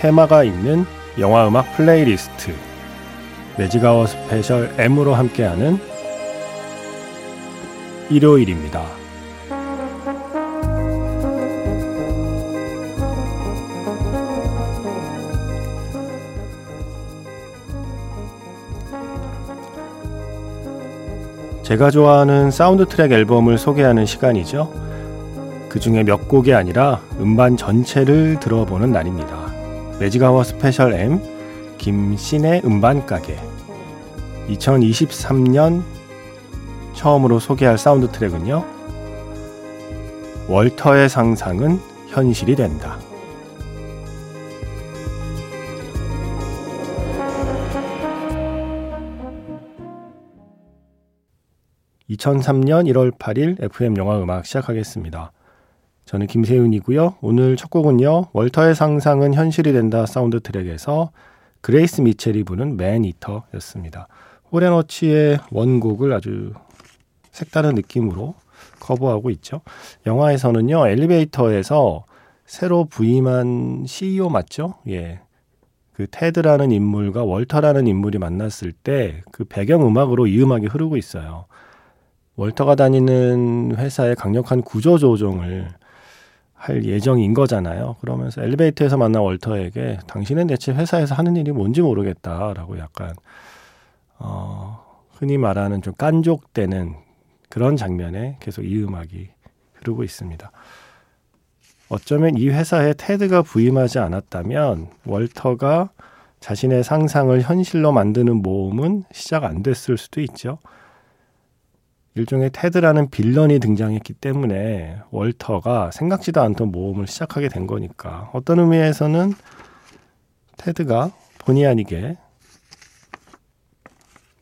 테마가 있는 영화 음악 플레이리스트 매직아워 스페셜 M으로 함께하는 일요일입니다. 제가 좋아하는 사운드 트랙 앨범을 소개하는 시간이죠. 그 중에 몇 곡이 아니라 음반 전체를 들어보는 날입니다. 매직아워 스페셜 M 김세윤의 음반 가게 2023년 처음으로 소개할 사운드 트랙은요. 월터의 상상은 현실이 된다. 2023년 1월 8일 FM 영화 음악 시작하겠습니다. 저는 김세윤이고요. 오늘 첫 곡은요. 월터의 상상은 현실이 된다 사운드 트랙에서 그레이스 미첼이 부른 Maneater였습니다. 홀 앤 오츠의 원곡을 아주 색다른 느낌으로 커버하고 있죠. 영화에서는요. 엘리베이터에서 새로 부임한 CEO 맞죠? 예. 그 테드라는 인물과 월터라는 인물이 만났을 때 그 배경 음악으로 이 음악이 흐르고 있어요. 월터가 다니는 회사의 강력한 구조 조정을 할 예정인 거잖아요. 그러면서 엘리베이터에서 만난 월터에게 당신은 대체 회사에서 하는 일이 뭔지 모르겠다라고 약간 어 흔히 말하는 좀 깐족되는 그런 장면에 계속 이 음악이 흐르고 있습니다. 어쩌면 이 회사에 테드가 부임하지 않았다면 월터가 자신의 상상을 현실로 만드는 모험은 시작 안 됐을 수도 있죠. 일종의 테드라는 빌런이 등장했기 때문에 월터가 생각지도 않던 모험을 시작하게 된 거니까 어떤 의미에서는 테드가 본의 아니게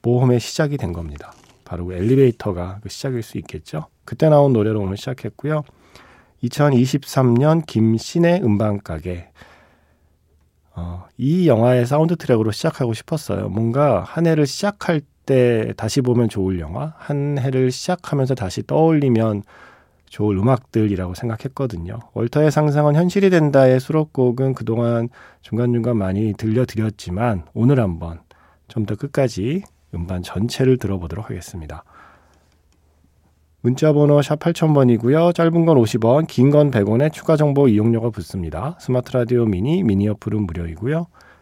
모험의 시작이 된 겁니다. 바로 그 엘리베이터가 그 시작일 수 있겠죠. 그때 나온 노래로 오늘 시작했고요. 2023년 김세윤의 음반가게 어, 이 영화의 사운드 트랙으로 시작하고 싶었어요. 뭔가 한 해를 시작할 때 다시 보면 좋을 영화, 한 해를 시작하면서 다시 떠올리면 좋을 음악들이라고 생각했거든요. 월터의 상상은 현실이 된다의 수록곡은 그동안 중간중간 많이 들려드렸지만 오늘 한번 좀 더 끝까지 음반 전체를 들어보도록 하겠습니다. 문자 번호 샵 8000번이고요. 짧은 건 50원, 긴 건 100원에 추가 정보 이용료가 붙습니다. 스마트 라디오 미니, 미니 어플은 무료이고요.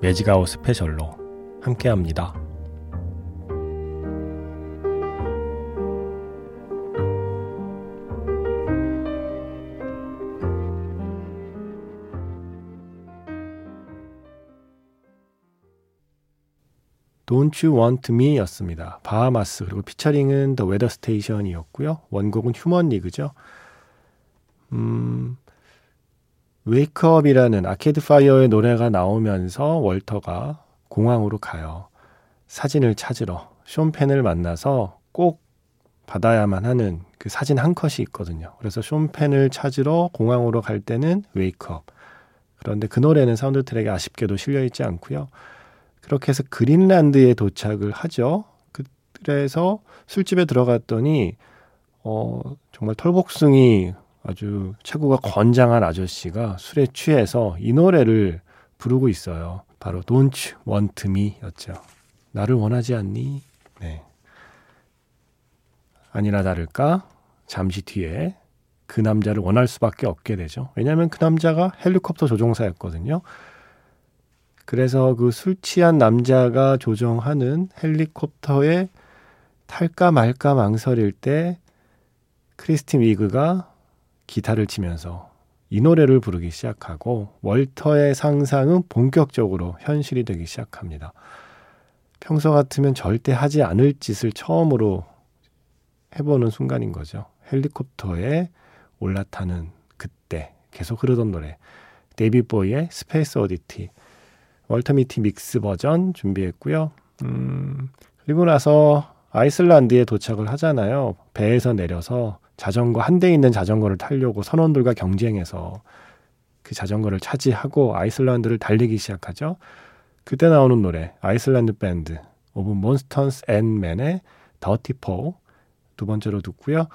매직아워 스페셜로 함께합니다. Don't You Want Me 였습니다. 바하마스 그리고 피처링은 더 웨더 스테이션이었고요. 원곡은 휴먼 리그죠. 음, Wake Up이라는 아케이드 파이어의 노래가 나오면서 월터가 공항으로 가요. 사진을 찾으러 숀 펜을 만나서 꼭 받아야만 하는 그 사진 한 컷이 있거든요. 그래서 숀 펜을 찾으러 공항으로 갈 때는 Wake Up. 그런데 그 노래는 사운드 트랙에 아쉽게도 실려 있지 않고요. 그렇게 해서 그린란드에 도착을 하죠. 그래서 술집에 들어갔더니 어 정말 털복숭이 아주 체구가 건장한 아저씨가 술에 취해서 이 노래를 부르고 있어요. 바로 Don't Want Me 였죠. 나를 원하지 않니? 네. 아니나 다를까 잠시 뒤에 그 남자를 원할 수밖에 없게 되죠. 왜냐하면 그 남자가 헬리콥터 조종사였거든요. 그래서 그 술 취한 남자가 조정하는 헬리콥터에 탈까 말까 망설일 때 크리스틴 위그가 기타를 치면서 이 노래를 부르기 시작하고 월터의 상상은 본격적으로 현실이 되기 시작합니다. 평소 같으면 절대 하지 않을 짓을 처음으로 해보는 순간인 거죠. 헬리콥터에 올라타는 그때 계속 흐르던 노래 데이비드 보위의 Space Oddity 월터 미티 mix 버전 준비했고요. 음, 그리고 나서 아이슬란드에 도착을 하잖아요. 배에서 내려서 자전거 한 대 있는 자전거를 타려고 선원들과 경쟁해서 그 자전거를 차지하고 아이슬란드를 달리기 시작하죠. 그때 나오는 노래 아이슬란드 밴드 Of Monsters and Men의 Dirty Paws 두 번째로 듣고요.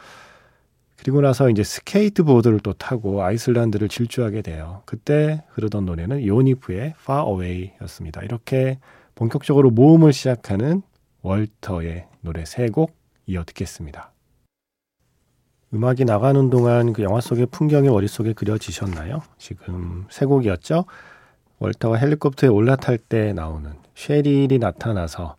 그리고 나서 이제 스케이트보드를 또 타고 아이슬란드를 질주하게 돼요. 그때 흐르던 노래는 Junip의 Far Away였습니다. 이렇게 본격적으로 모험을 시작하는 월터의 노래 세 곡 이어 듣겠습니다. 음악이 나가는 동안 그 영화 속의 풍경이 머릿속에 그려지셨나요? 지금 세 곡이었죠? 월터가 헬리콥터에 올라탈 때 나오는 쉐릴이 나타나서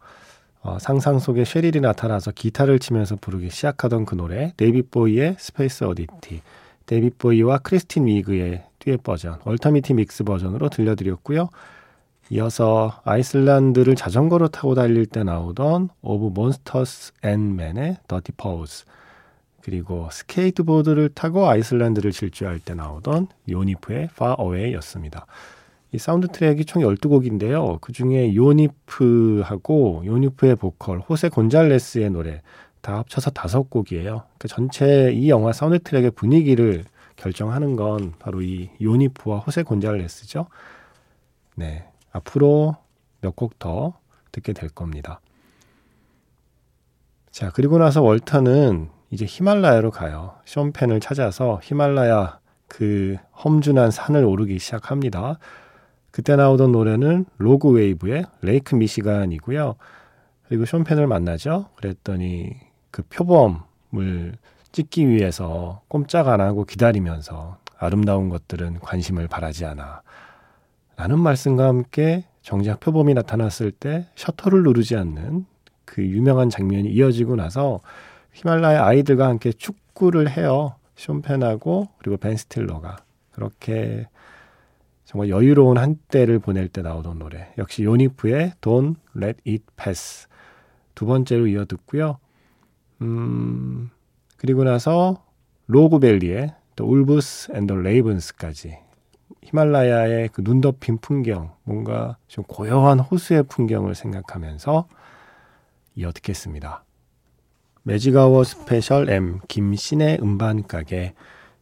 어, 상상 속에 쉐릴이 나타나서 기타를 치면서 부르기 시작하던 그 노래 데이빗 보위의 Space Oddity 데이빗 보위와 크리스틴 위그의 듀엣 버전 월터 미티 mix 버전으로 들려드렸고요. 이어서 아이슬란드를 자전거로 타고 달릴 때 나오던 Of Monsters and Men의 Dirty Paws 그리고 스케이트보드를 타고 아이슬란드를 질주할 때 나오던 Junip의 Far Away였습니다. 이 사운드 트랙이 총 12곡인데요. 그 중에 Junip하고 Junip의 보컬 호세 곤잘레스의 노래 다 합쳐서 다섯 곡이에요. 그 전체 이 영화 사운드 트랙의 분위기를 결정하는 건 바로 이 요니프와 호세 곤잘레스죠. 네. 앞으로 몇 곡 더 듣게 될 겁니다. 자, 그리고 나서 월터는 이제 히말라야로 가요. 숀 펜을 찾아서 히말라야 그 험준한 산을 오르기 시작합니다. 그때 나오던 노래는 Rogue Wave의 Lake Michigan이고요. 그리고 숀 펜을 만나죠. 그랬더니 그 표범을 찍기 위해서 꼼짝 안 하고 기다리면서 아름다운 것들은 관심을 바라지 않아. 라는 말씀과 함께 정작 표범이 나타났을 때 셔터를 누르지 않는 그 유명한 장면이 이어지고 나서 히말라야 아이들과 함께 축구를 해요. 숀 펜하고 그리고 벤 스틸러가 그렇게 정말 여유로운 한때를 보낼 때 나오던 노래 역시 Junip의 Don't Let It Pass 두 번째로 이어 듣고요. 음 그리고 나서 로그밸리의 또 울브스 앤더 레이븐스까지 히말라야의 그 눈 덮인 풍경 뭔가 좀 고요한 호수의 풍경을 생각하면서 이어 듣겠습니다. 매직아워 스페셜 M 김신의 음반 가게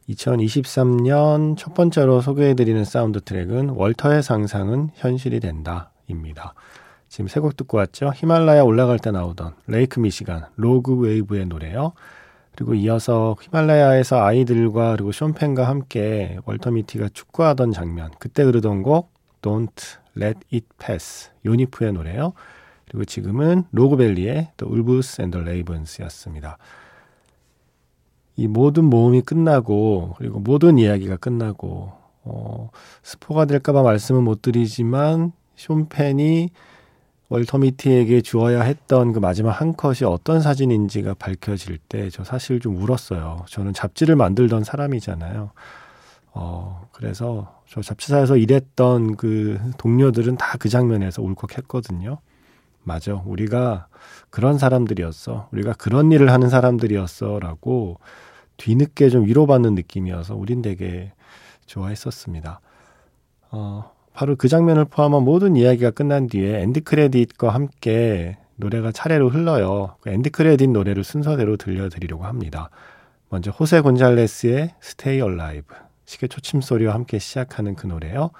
2023년 첫 번째로 소개해드리는 사운드 트랙은 월터의 상상은 현실이 된다 입니다. 지금 세 곡 듣고 왔죠. 히말라야 올라갈 때 나오던 Lake Michigan Rogue Wave의 노래요. 그리고 이어서 히말라야에서 아이들과 그리고 숀 펜과 함께 월터 미티가 축구하던 장면 그때 흐르던 곡 Don't Let It Pass 요니프의 노래요. 그리고 지금은 The Wolves and the Ravens였습니다. 이 모든 모험이 끝나고 그리고 모든 이야기가 끝나고 어, 스포가 될까봐 말씀은 못 드리지만 쇼펜이 월터미티에게 주어야 했던 그 마지막 한 컷이 어떤 사진인지가 밝혀질 때 저 사실 좀 울었어요. 저는 잡지를 만들던 사람이잖아요. 어, 그래서 저 잡지사에서 일했던 그 동료들은 다 그 장면에서 울컥했거든요. 맞아. 우리가 그런 사람들이었어. 우리가 그런 일을 하는 사람들이었어. 라고 뒤늦게 좀 위로받는 느낌이어서 우린 되게 좋아했었습니다. 어, 바로 그 장면을 포함한 모든 이야기가 끝난 뒤에 엔드 크레딧과 함께 노래가 차례로 흘러요. 그 엔드 크레딧 노래를 순서대로 들려드리려고 합니다. 먼저 호세 곤잘레스의 Stay Alive 시계 초침 소리와 함께 시작하는 그 노래요.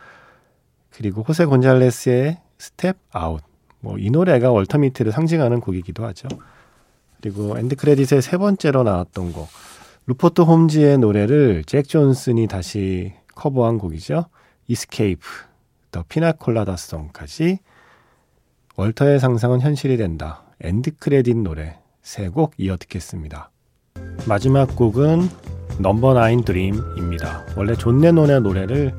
그리고 호세 곤잘레스의 Step Out 뭐 이 노래가 월터 미티를 상징하는 곡이기도 하죠. 그리고 엔드 크레딧의 세 번째로 나왔던 곡 루퍼트 홈즈의 노래를 잭 존슨이 다시 커버한 곡이죠. Escape, The Piña Colada Song까지 월터의 상상은 현실이 된다. 엔드 크레딧 노래 세 곡 이어 듣겠습니다. 마지막 곡은 Number Nine Dream입니다. 원래 존 레논의 노래를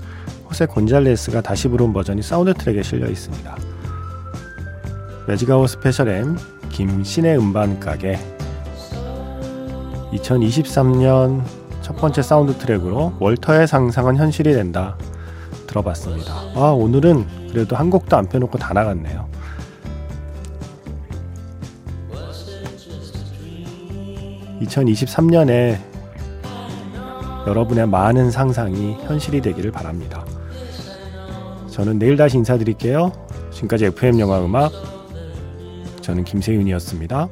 호세 곤잘레스가 다시 부른 버전이 사운드 트랙에 실려 있습니다. 매직아워 스페셜 M 김신의 음반 가게 2023년 첫 번째 사운드 트랙으로 월터의 상상은 현실이 된다 들어봤습니다. 아 오늘은 그래도 한 곡도 안 빼놓고 다 나갔네요. 2023년에 여러분의 많은 상상이 현실이 되기를 바랍니다. 저는 내일 다시 인사드릴게요. 지금까지 FM 영화 음악 저는 김세윤이었습니다.